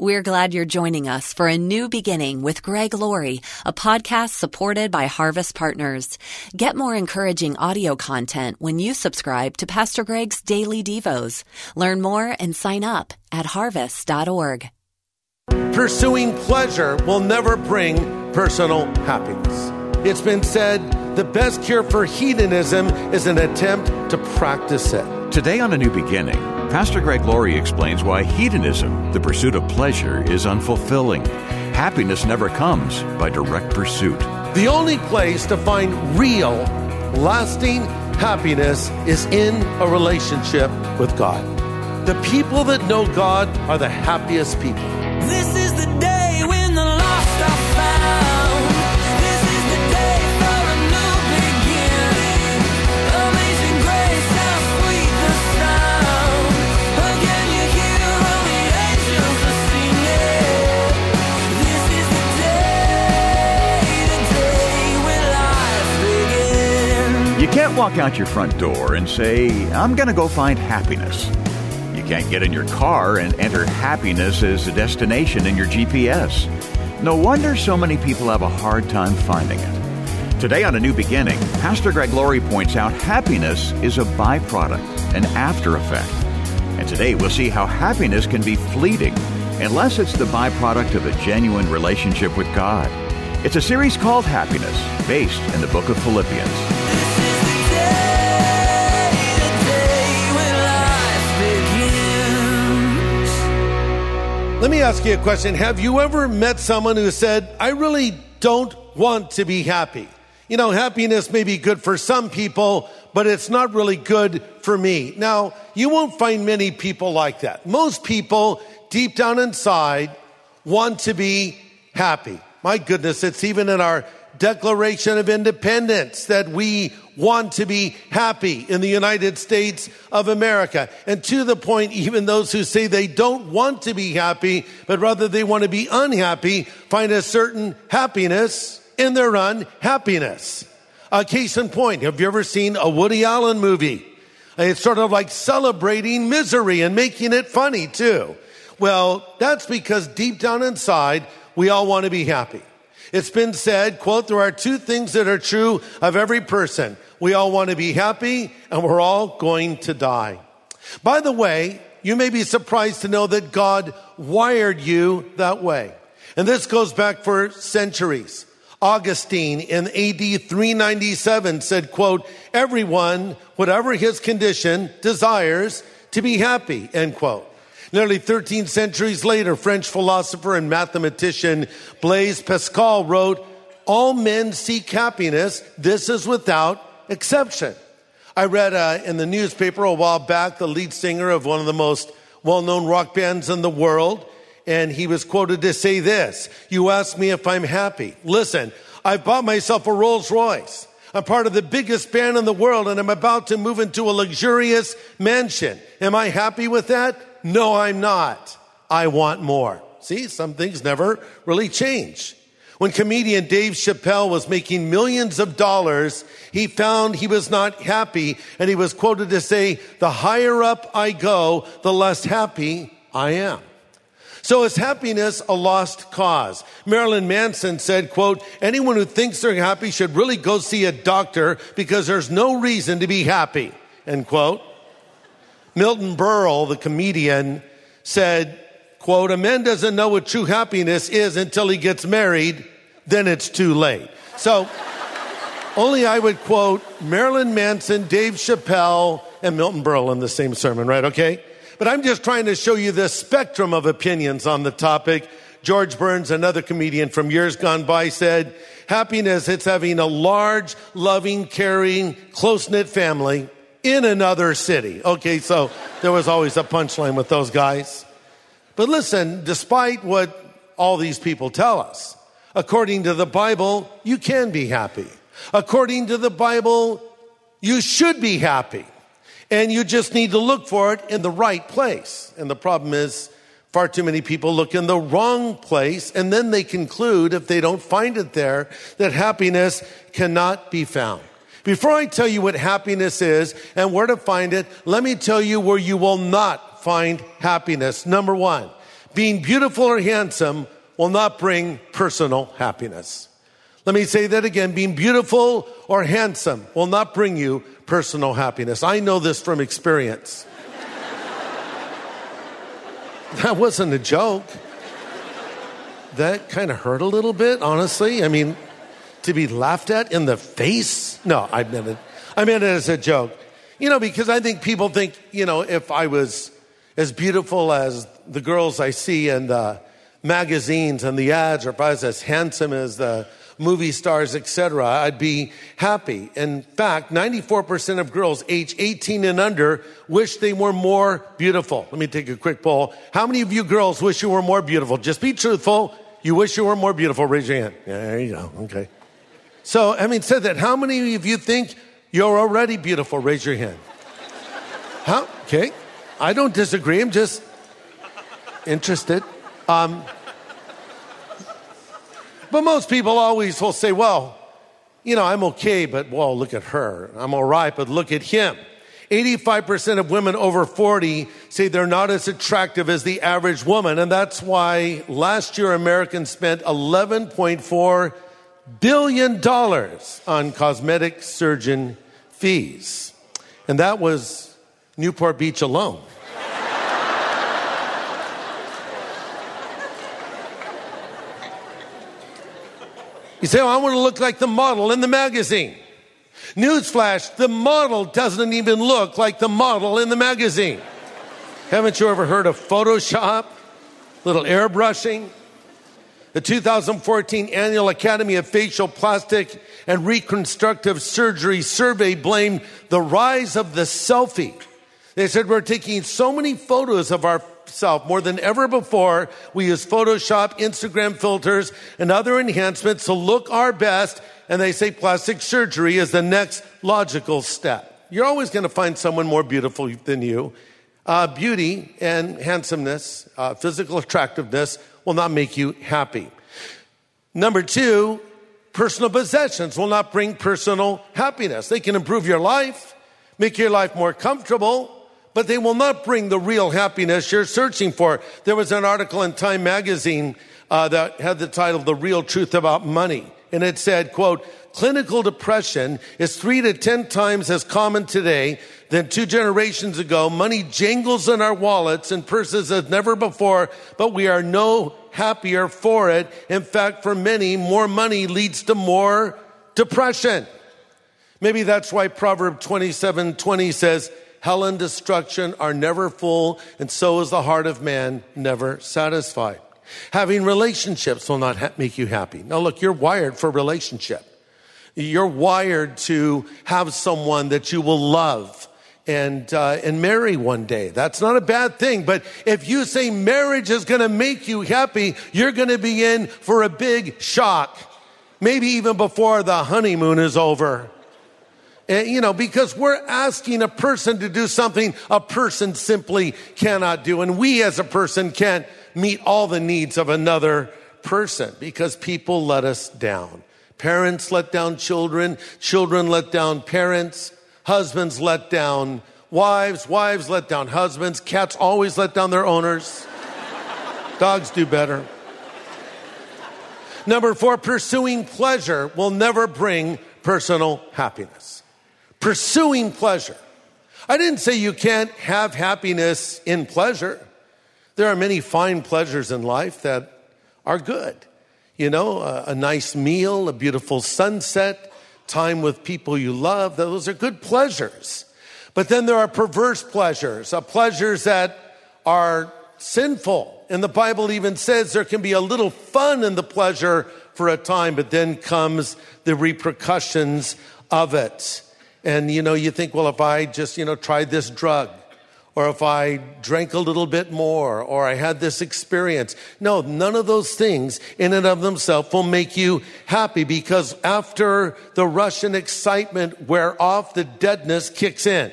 We're glad you're joining us for a new beginning with Greg Laurie, a podcast supported by Harvest Partners. Get more encouraging audio content when you subscribe to Pastor Greg's Daily Devos. Learn more and sign up at harvest.org. Pursuing pleasure will never bring personal happiness. It's been said the best cure for hedonism is an attempt to practice it. Today on A New Beginning, Pastor Greg Laurie explains why hedonism, the pursuit of pleasure, is unfulfilling. Happiness never comes by direct pursuit. The only place to find real, lasting happiness is in a relationship with God. The people that know God are the happiest people. This is the day walk out your front door and say, I'm going to go find happiness. You can't get in your car and enter happiness as a destination in your GPS. No wonder so many people have a hard time finding it. Today on A New Beginning, Pastor Greg Laurie points out happiness is a byproduct, an after effect. And today we'll see how happiness can be fleeting unless it's the byproduct of a genuine relationship with God. It's a series called Happiness, based in the book of Philippians. Ask you a question. Have you ever met someone who said, I really don't want to be happy? You know, happiness may be good for some people, but it's not really good for me. Now, you won't find many people like that. Most people, deep down inside, want to be happy. My goodness, it's even in our Declaration of Independence that we want to be happy in the United States of America. And to the point, even those who say they don't want to be happy, but rather they want to be unhappy, find a certain happiness in their unhappiness. A case in point, have you ever seen a Woody Allen movie? It's sort of like celebrating misery and making it funny too. Well, that's because deep down inside, we all want to be happy. It's been said, quote, there are two things that are true of every person. We all want to be happy and we're all going to die. By the way, you may be surprised to know that God wired you that way. And this goes back for centuries. Augustine in AD 397 said, quote, everyone, whatever his condition, desires to be happy, end quote. Nearly 13 centuries later, French philosopher and mathematician Blaise Pascal wrote, all men seek happiness. This is without exception. I read uh, in the newspaper a while back the lead singer of one of the most well-known rock bands in the world, and he was quoted to say this, you ask me if I'm happy. Listen, I've bought myself a Rolls Royce. I'm part of the biggest band in the world and I'm about to move into a luxurious mansion. Am I happy with that? No, I'm not. I want more. See, some things never really change. When comedian Dave Chappelle was making millions of dollars, he found he was not happy and he was quoted to say, the higher up I go, the less happy I am. So is happiness a lost cause? Marilyn Manson said, quote, anyone who thinks they're happy should really go see a doctor because there's no reason to be happy, end quote. Milton Berle, the comedian, said, quote, a man doesn't know what true happiness is until he gets married, then it's too late. So only I would quote Marilyn Manson, Dave Chappelle, and Milton Berle in the same sermon, right? Okay? But I'm just trying to show you the spectrum of opinions on the topic. George Burns, another comedian from years gone by, said, happiness, it's having a large, loving, caring, close-knit family in another city. Okay, so there was always a punchline with those guys. But listen, despite what all these people tell us, according to the Bible, you can be happy. According to the Bible, you should be happy. And you just need to look for it in the right place. And the problem is, far too many people look in the wrong place and then they conclude, if they don't find it there, that happiness cannot be found. Before I tell you what happiness is and where to find it, let me tell you where you will not find happiness. Number one, being beautiful or handsome will not bring personal happiness. Let me say that again. Being beautiful or handsome will not bring you personal happiness. I know this from experience. that wasn't a joke. That kind of hurt a little bit, honestly. I mean, to be laughed at in the face? No, I meant it. I meant it as a joke. You know, because I think people think, you know, if I was as beautiful as the girls I see in the magazines and the ads, or if I was as handsome as the movie stars, etc., I'd be happy. In fact, 94% of girls age 18 and under wish they were more beautiful. Let me take a quick poll. How many of you girls wish you were more beautiful? Just be truthful. You wish you were more beautiful. Raise your hand. Yeah, there you go. Okay. So, having said that, how many of you think you're already beautiful? Raise your hand. How? Okay. I don't disagree. I'm just interested. Um, but most people always will say, well, you know, I'm okay, but well, look at her. I'm all right, but look at him. 85% of women over 40 say they're not as attractive as the average woman. And that's why last year Americans spent $11.4 billion dollars on cosmetic surgeon fees. And that was Newport Beach alone. You say, oh, I want to look like the model in the magazine. Newsflash, the model doesn't even look like the model in the magazine. Haven't you ever heard of Photoshop? Little airbrushing? The 2014 Annual Academy of Facial Plastic and Reconstructive Surgery survey blamed the rise of the selfie. They said we're taking so many photos of ourselves more than ever before. We use Photoshop, Instagram filters, and other enhancements to look our best. And they say plastic surgery is the next logical step. You're always going to find someone more beautiful than you. Uh, beauty and handsomeness, uh, physical attractiveness will not make you happy. Number two, personal possessions will not bring personal happiness. They can improve your life, make your life more comfortable, but they will not bring the real happiness you're searching for. There was an article in Time magazine uh, that had the title "The Real Truth About Money," and it said, "quote Clinical depression is three to ten times as common today than two generations ago. Money jangles in our wallets and purses as never before, but we are no happier for it. In fact, for many, more money leads to more depression." Maybe that's why Proverb 27 20 says, hell and destruction are never full, and so is the heart of man never satisfied. Having relationships will not ha- make you happy. Now, look, you're wired for relationship. You're wired to have someone that you will love and uh, and marry one day. That's not a bad thing. But if you say marriage is going to make you happy, you're going to be in for a big shock. Maybe even before the honeymoon is over. And, you know, because we're asking a person to do something a person simply cannot do. And we as a person can't meet all the needs of another person because people let us down. Parents let down children, children let down parents, husbands let down wives, wives let down husbands, cats always let down their owners. Dogs do better. Number four, pursuing pleasure will never bring personal happiness pursuing pleasure. I didn't say you can't have happiness in pleasure. There are many fine pleasures in life that are good. You know, a, a, nice meal, a beautiful sunset, time with people you love, those are good pleasures. But then there are perverse pleasures, uh, pleasures that are sinful. And the Bible even says there can be a little fun in the pleasure for a time, but then comes the repercussions of it. And you know, you think, well, if I just, you know, tried this drug, or if I drank a little bit more, or I had this experience. No, none of those things in and of themselves will make you happy because after the rush and excitement wear off, the deadness kicks in.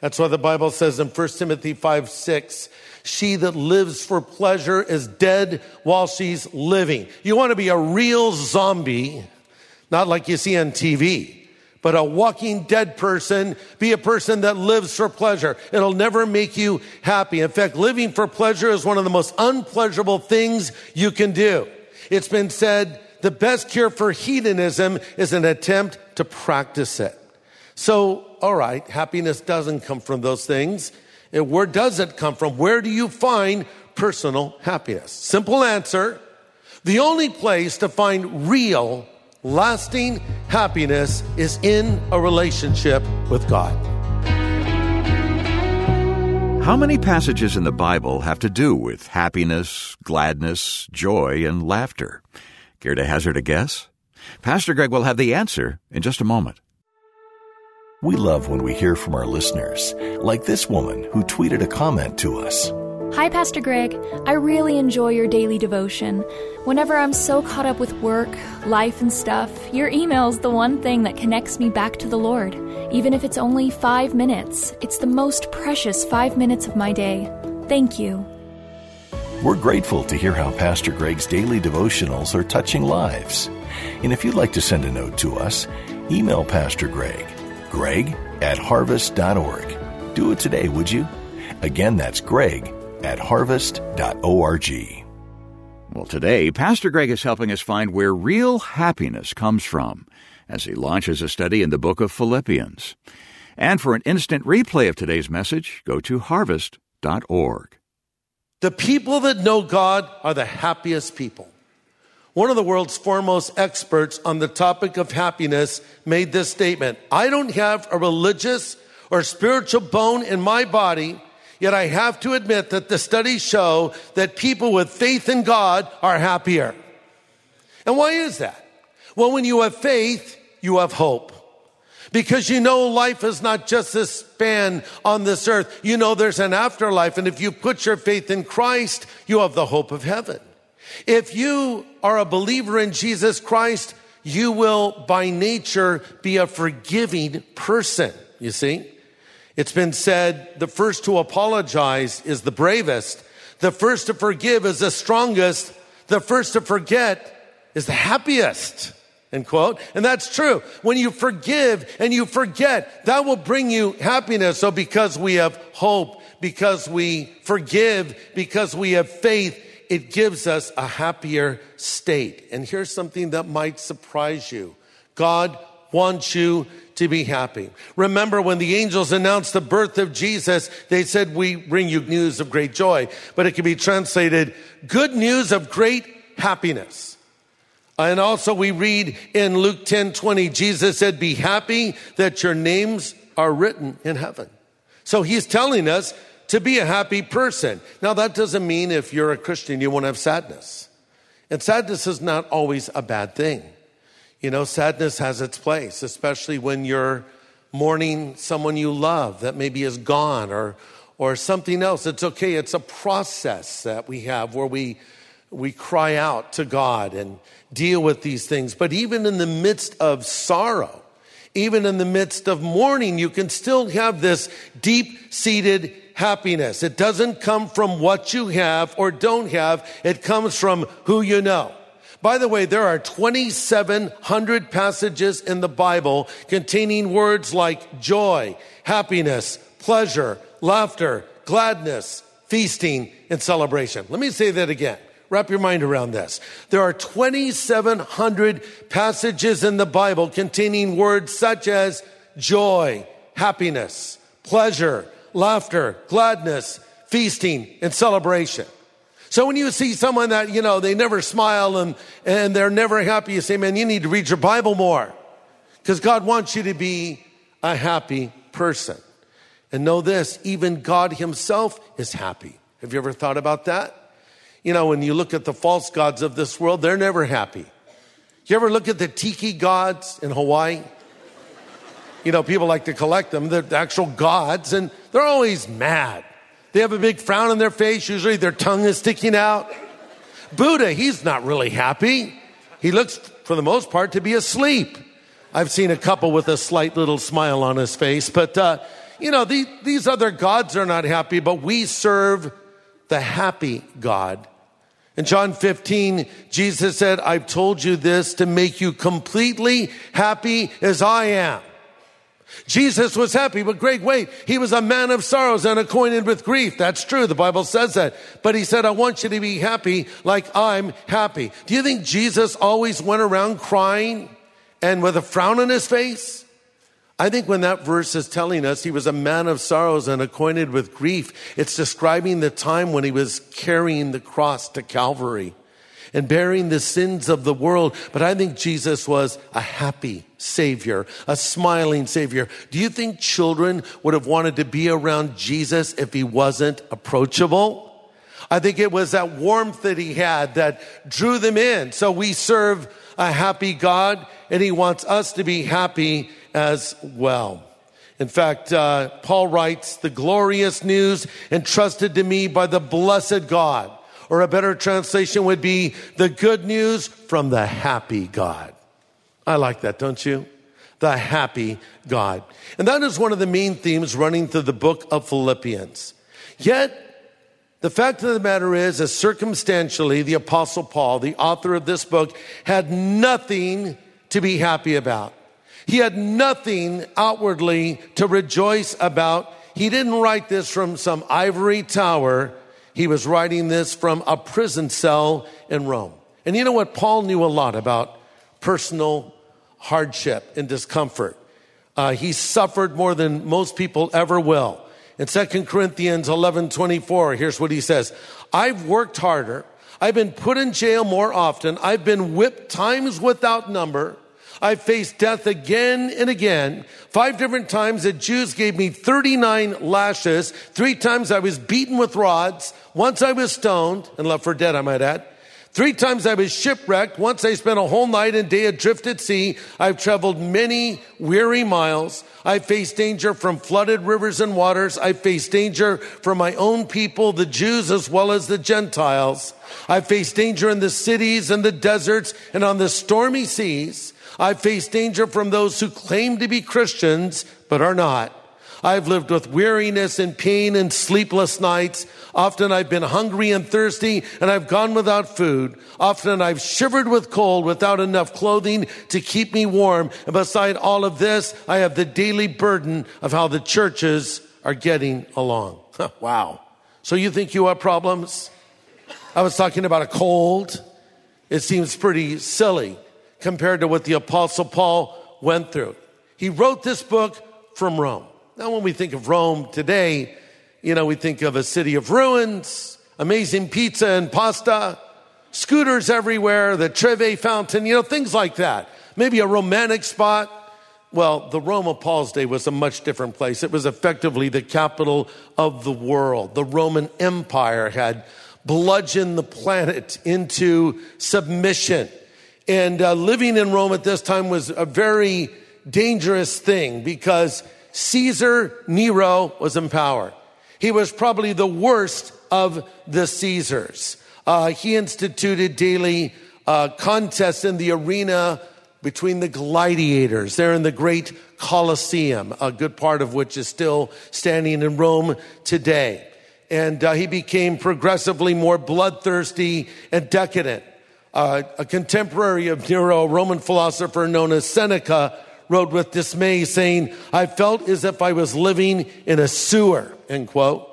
That's why the Bible says in 1 Timothy 5 6, she that lives for pleasure is dead while she's living. You want to be a real zombie, not like you see on TV But a walking dead person, be a person that lives for pleasure. It'll never make you happy. In fact, living for pleasure is one of the most unpleasurable things you can do. It's been said the best cure for hedonism is an attempt to practice it. So, all right, happiness doesn't come from those things. Where does it come from? Where do you find personal happiness? Simple answer. The only place to find real, lasting happiness is in a relationship with God. How many passages in the Bible have to do with happiness, gladness, joy, and laughter? Care to hazard a guess? Pastor Greg will have the answer in just a moment. We love when we hear from our listeners, like this woman who tweeted a comment to us. Hi, Pastor Greg. I really enjoy your daily devotion. Whenever I'm so caught up with work, life, and stuff, your email's the one thing that connects me back to the Lord. Even if it's only five minutes, it's the most precious five minutes of my day. Thank you. We're grateful to hear how Pastor Greg's daily devotionals are touching lives. And if you'd like to send a note to us, email Pastor Greg, greg at harvest.org. Do it today, would you? Again, that's greg at harvest.org. Well, today, Pastor Greg is helping us find where real happiness comes from as he launches a study in the book of Philippians. And for an instant replay of today's message, go to harvest.org. The people that know God are the happiest people. One of the world's foremost experts on the topic of happiness made this statement I don't have a religious or spiritual bone in my body, yet I have to admit that the studies show that people with faith in God are happier. And why is that? Well, when you have faith, you have hope. Because you know life is not just this span on this earth. You know there's an afterlife. And if you put your faith in Christ, you have the hope of heaven. If you are a believer in Jesus Christ, you will by nature be a forgiving person. You see? It's been said the first to apologize is the bravest. The first to forgive is the strongest. The first to forget is the happiest. End quote. And that's true. When you forgive and you forget, that will bring you happiness. So because we have hope, because we forgive, because we have faith, it gives us a happier state. And here's something that might surprise you. God wants you to be happy. Remember when the angels announced the birth of Jesus, they said, we bring you news of great joy, but it can be translated good news of great happiness. And also we read in Luke 10 20, Jesus said, Be happy that your names are written in heaven. So he's telling us to be a happy person. Now that doesn't mean if you're a Christian, you won't have sadness. And sadness is not always a bad thing. You know, sadness has its place, especially when you're mourning someone you love that maybe is gone or, or something else. It's okay. It's a process that we have where we, we cry out to God and deal with these things. But even in the midst of sorrow, even in the midst of mourning, you can still have this deep seated happiness. It doesn't come from what you have or don't have. It comes from who you know. By the way, there are 2,700 passages in the Bible containing words like joy, happiness, pleasure, laughter, gladness, feasting, and celebration. Let me say that again. Wrap your mind around this. There are 2,700 passages in the Bible containing words such as joy, happiness, pleasure, laughter, gladness, feasting, and celebration. So when you see someone that, you know, they never smile and, and they're never happy, you say, man, you need to read your Bible more. Because God wants you to be a happy person. And know this, even God himself is happy. Have you ever thought about that? You know, when you look at the false gods of this world, they're never happy. You ever look at the tiki gods in Hawaii? You know, people like to collect them. They're actual gods, and they're always mad. They have a big frown on their face. Usually their tongue is sticking out. Buddha, he's not really happy. He looks, for the most part, to be asleep. I've seen a couple with a slight little smile on his face, but, uh, you know, the, these other gods are not happy, but we serve the happy God. In John 15, Jesus said, I've told you this to make you completely happy as I am. Jesus was happy, but Greg, wait, he was a man of sorrows and acquainted with grief. That's true. The Bible says that. But he said, I want you to be happy like I'm happy. Do you think Jesus always went around crying and with a frown on his face? I think when that verse is telling us he was a man of sorrows and acquainted with grief, it's describing the time when he was carrying the cross to Calvary and bearing the sins of the world. But I think Jesus was a happy Savior, a smiling Savior. Do you think children would have wanted to be around Jesus if he wasn't approachable? I think it was that warmth that he had that drew them in. So we serve a happy God and he wants us to be happy as well. In fact, uh, Paul writes, the glorious news entrusted to me by the blessed God, or a better translation would be the good news from the happy God. I like that, don't you? The happy God. And that is one of the main themes running through the book of Philippians. Yet, the fact of the matter is, as circumstantially, the apostle Paul, the author of this book, had nothing to be happy about. He had nothing outwardly to rejoice about. He didn't write this from some ivory tower. He was writing this from a prison cell in Rome. And you know what? Paul knew a lot about personal hardship and discomfort. Uh, he suffered more than most people ever will. In 2 Corinthians 11 24, here's what he says I've worked harder. I've been put in jail more often. I've been whipped times without number. I faced death again and again. Five different times the Jews gave me 39 lashes. Three times I was beaten with rods. Once I was stoned and left for dead, I might add. Three times I was shipwrecked. Once I spent a whole night and day adrift at sea. I've traveled many weary miles. I faced danger from flooded rivers and waters. I faced danger from my own people, the Jews as well as the Gentiles. I faced danger in the cities and the deserts and on the stormy seas. I've faced danger from those who claim to be Christians, but are not. I've lived with weariness and pain and sleepless nights. Often I've been hungry and thirsty and I've gone without food. Often I've shivered with cold without enough clothing to keep me warm. And beside all of this, I have the daily burden of how the churches are getting along. wow. So you think you have problems? I was talking about a cold. It seems pretty silly compared to what the apostle Paul went through. He wrote this book from Rome. Now, when we think of Rome today, you know, we think of a city of ruins, amazing pizza and pasta, scooters everywhere, the Trevi fountain, you know, things like that. Maybe a romantic spot. Well, the Rome of Paul's day was a much different place. It was effectively the capital of the world. The Roman Empire had bludgeoned the planet into submission. And uh, living in Rome at this time was a very dangerous thing because Caesar Nero was in power. He was probably the worst of the Caesars. Uh, he instituted daily uh, contests in the arena between the gladiators there in the great Colosseum, a good part of which is still standing in Rome today. And uh, he became progressively more bloodthirsty and decadent. Uh, a contemporary of Nero, a Roman philosopher known as Seneca, wrote with dismay saying, I felt as if I was living in a sewer, end quote.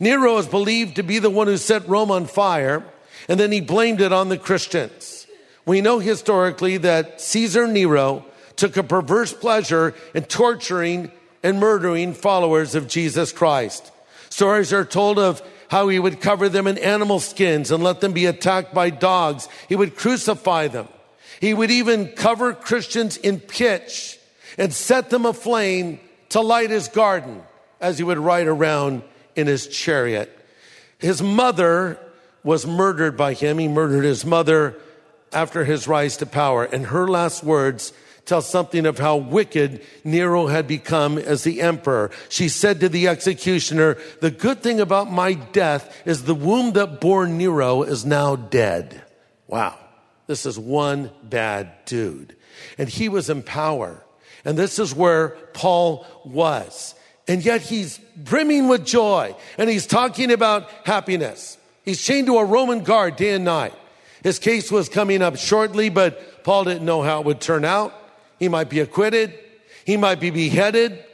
Nero is believed to be the one who set Rome on fire, and then he blamed it on the Christians. We know historically that Caesar Nero took a perverse pleasure in torturing and murdering followers of Jesus Christ. Stories are told of how he would cover them in animal skins and let them be attacked by dogs. He would crucify them. He would even cover Christians in pitch and set them aflame to light his garden as he would ride around in his chariot. His mother was murdered by him. He murdered his mother after his rise to power. And her last words tells something of how wicked Nero had become as the emperor. She said to the executioner, the good thing about my death is the womb that bore Nero is now dead. Wow. This is one bad dude. And he was in power. And this is where Paul was. And yet he's brimming with joy and he's talking about happiness. He's chained to a Roman guard day and night. His case was coming up shortly, but Paul didn't know how it would turn out. He might be acquitted. He might be beheaded.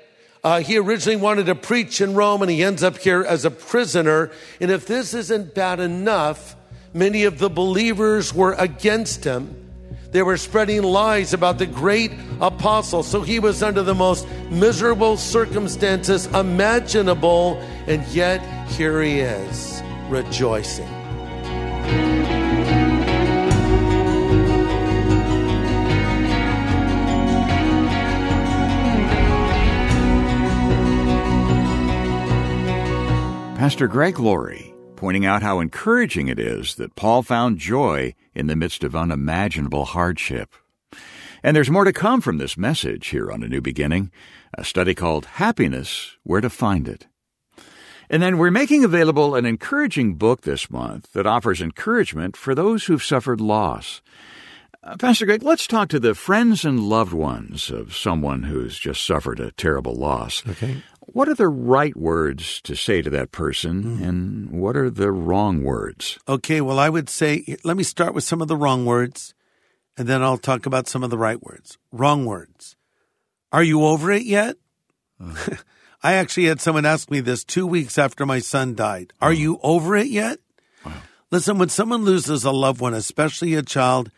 Uh, he originally wanted to preach in Rome and he ends up here as a prisoner. And if this isn't bad enough, many of the believers were against him. They were spreading lies about the great apostle. So he was under the most miserable circumstances imaginable. And yet here he is, rejoicing. Pastor Greg Laurie pointing out how encouraging it is that Paul found joy in the midst of unimaginable hardship. And there's more to come from this message here on A New Beginning, a study called Happiness Where to Find It. And then we're making available an encouraging book this month that offers encouragement for those who've suffered loss. Uh, Pastor Greg, let's talk to the friends and loved ones of someone who's just suffered a terrible loss. Okay. What are the right words to say to that person, hmm. and what are the wrong words? Okay, well, I would say, let me start with some of the wrong words, and then I'll talk about some of the right words. Wrong words. Are you over it yet? Uh-huh. I actually had someone ask me this two weeks after my son died. Are uh-huh. you over it yet? Listen, when someone loses a loved one, especially a child,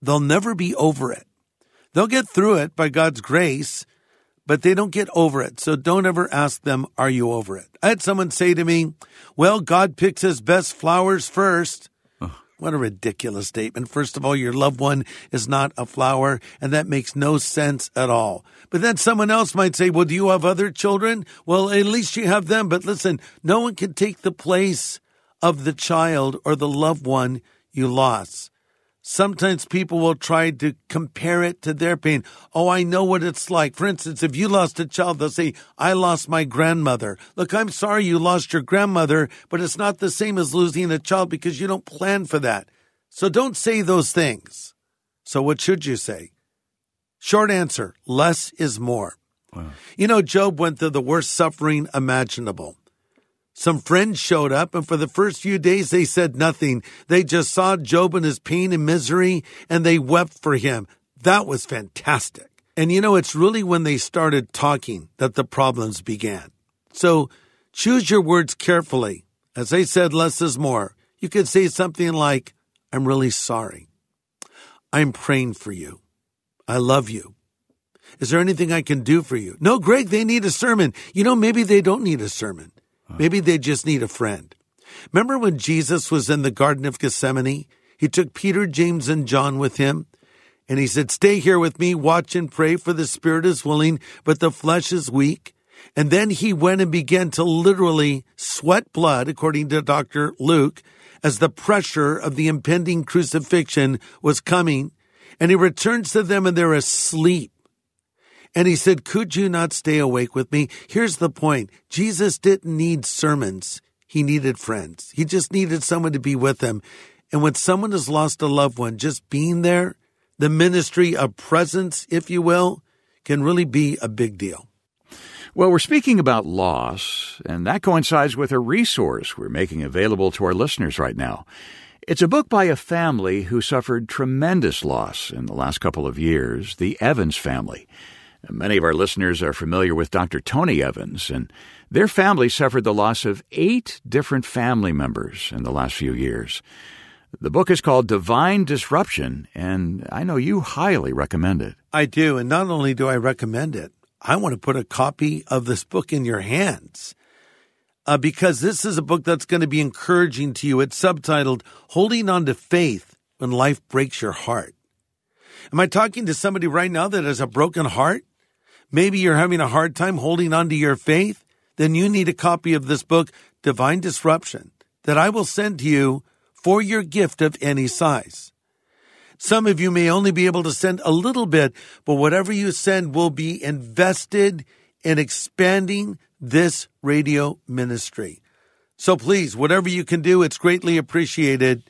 they'll never be over it. They'll get through it by God's grace, but they don't get over it. So don't ever ask them, Are you over it? I had someone say to me, Well, God picks his best flowers first. What a ridiculous statement. First of all, your loved one is not a flower, and that makes no sense at all. But then someone else might say, Well, do you have other children? Well, at least you have them. But listen, no one can take the place of the child or the loved one you lost. Sometimes people will try to compare it to their pain. Oh, I know what it's like. For instance, if you lost a child, they'll say, I lost my grandmother. Look, I'm sorry you lost your grandmother, but it's not the same as losing a child because you don't plan for that. So don't say those things. So what should you say? Short answer, less is more. You know, Job went through the worst suffering imaginable. Some friends showed up, and for the first few days, they said nothing. They just saw Job in his pain and misery, and they wept for him. That was fantastic. And you know, it's really when they started talking that the problems began. So choose your words carefully. As I said, less is more. You could say something like, I'm really sorry. I'm praying for you. I love you. Is there anything I can do for you? No, Greg, they need a sermon. You know, maybe they don't need a sermon. Maybe they just need a friend. Remember when Jesus was in the Garden of Gethsemane? He took Peter, James, and John with him. And he said, Stay here with me, watch and pray, for the spirit is willing, but the flesh is weak. And then he went and began to literally sweat blood, according to Dr. Luke, as the pressure of the impending crucifixion was coming. And he returns to them and they're asleep. And he said, Could you not stay awake with me? Here's the point Jesus didn't need sermons, he needed friends. He just needed someone to be with him. And when someone has lost a loved one, just being there, the ministry of presence, if you will, can really be a big deal. Well, we're speaking about loss, and that coincides with a resource we're making available to our listeners right now. It's a book by a family who suffered tremendous loss in the last couple of years, the Evans family. Many of our listeners are familiar with Dr. Tony Evans, and their family suffered the loss of eight different family members in the last few years. The book is called Divine Disruption, and I know you highly recommend it. I do. And not only do I recommend it, I want to put a copy of this book in your hands. Uh, because this is a book that's going to be encouraging to you. It's subtitled Holding On to Faith When Life Breaks Your Heart. Am I talking to somebody right now that has a broken heart? Maybe you're having a hard time holding on to your faith? Then you need a copy of this book, Divine Disruption, that I will send to you for your gift of any size. Some of you may only be able to send a little bit, but whatever you send will be invested in expanding this radio ministry. So please, whatever you can do, it's greatly appreciated.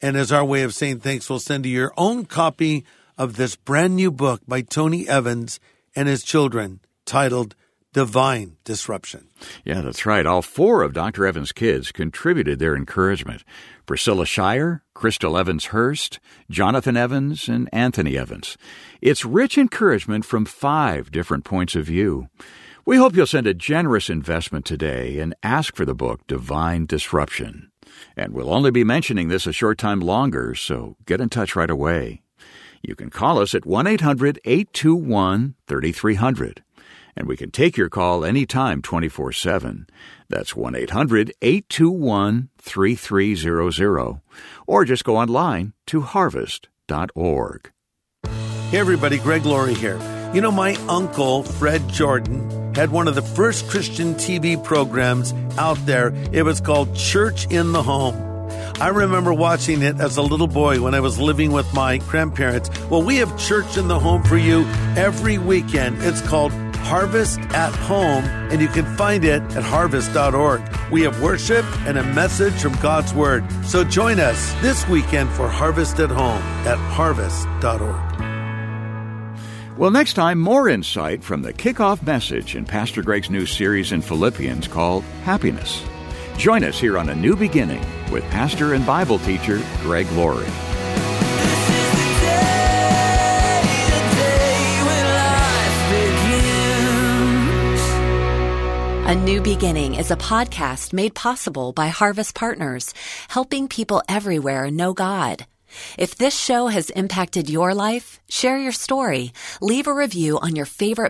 And as our way of saying thanks, we'll send you your own copy of this brand new book by Tony Evans and his children titled divine disruption. Yeah, that's right. All four of Dr. Evans' kids contributed their encouragement. Priscilla Shirer, Crystal Evans Hurst, Jonathan Evans, and Anthony Evans. It's rich encouragement from five different points of view. We hope you'll send a generous investment today and ask for the book Divine Disruption. And we'll only be mentioning this a short time longer, so get in touch right away. You can call us at 1 800 821 3300 and we can take your call anytime 24 7. That's 1 800 821 3300. Or just go online to harvest.org. Hey everybody, Greg Laurie here. You know, my uncle, Fred Jordan, had one of the first Christian TV programs out there. It was called Church in the Home. I remember watching it as a little boy when I was living with my grandparents. Well, we have church in the home for you every weekend. It's called Harvest at Home, and you can find it at harvest.org. We have worship and a message from God's Word. So join us this weekend for Harvest at Home at harvest.org. Well, next time, more insight from the kickoff message in Pastor Greg's new series in Philippians called Happiness. Join us here on A New Beginning with pastor and Bible teacher Greg Laurie. A New Beginning is a podcast made possible by Harvest Partners, helping people everywhere know God. If this show has impacted your life, share your story, leave a review on your favorite